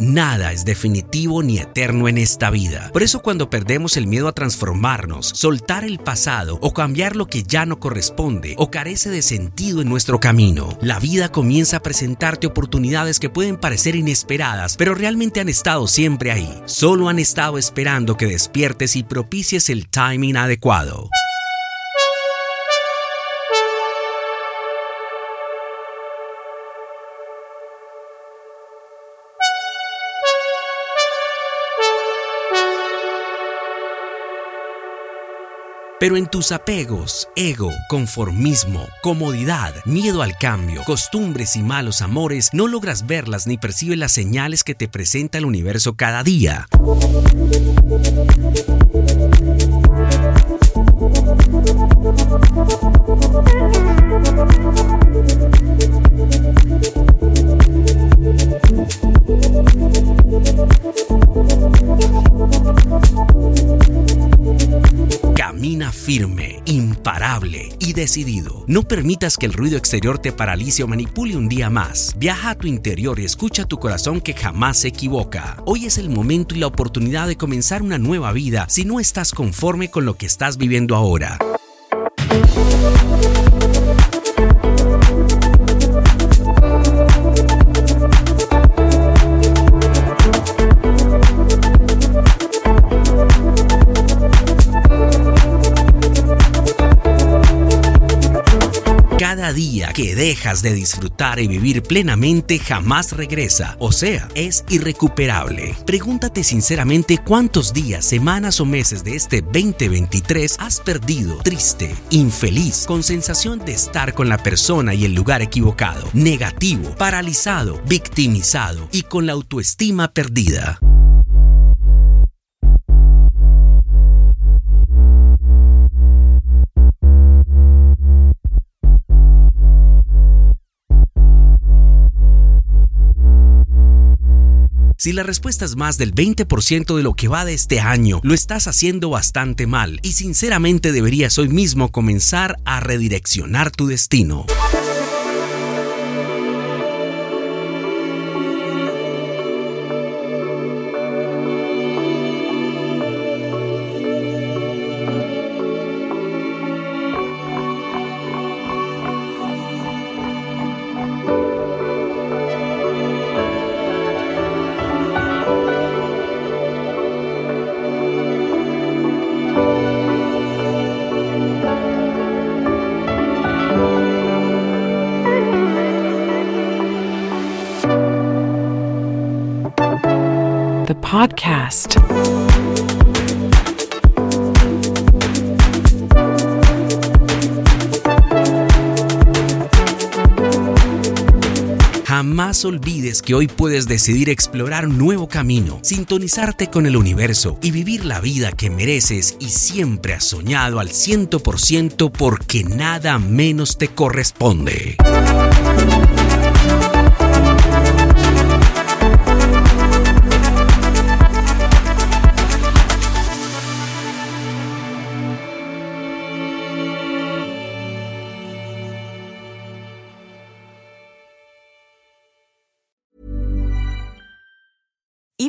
Nada es definitivo ni eterno en esta vida. Por eso cuando perdemos el miedo a transformarnos, soltar el pasado o cambiar lo que ya no corresponde o carece de sentido en nuestro camino, la vida comienza a presentarte oportunidades que pueden parecer inesperadas, pero realmente han estado siempre ahí. Solo han estado esperando que despiertes y propicies el timing adecuado. Pero en tus apegos, ego, conformismo, comodidad, miedo al cambio, costumbres y malos amores, no logras verlas ni percibes las señales que te presenta el universo cada día. Firme, imparable y decidido. No permitas que el ruido exterior te paralice o manipule un día más. Viaja a tu interior y escucha tu corazón que jamás se equivoca. Hoy es el momento y la oportunidad de comenzar una nueva vida si no estás conforme con lo que estás viviendo ahora. Cada día que dejas de disfrutar y vivir plenamente jamás regresa, o sea, es irrecuperable. Pregúntate sinceramente cuántos días, semanas o meses de este 2023 has perdido triste, infeliz, con sensación de estar con la persona y el lugar equivocado, negativo, paralizado, victimizado y con la autoestima perdida. Si la respuesta es más del 20% de lo que va de este año, lo estás haciendo bastante mal y sinceramente deberías hoy mismo comenzar a redireccionar tu destino. Jamás olvides que hoy puedes decidir explorar un nuevo camino, sintonizarte con el universo y vivir la vida que mereces y siempre has soñado al 100% porque nada menos te corresponde.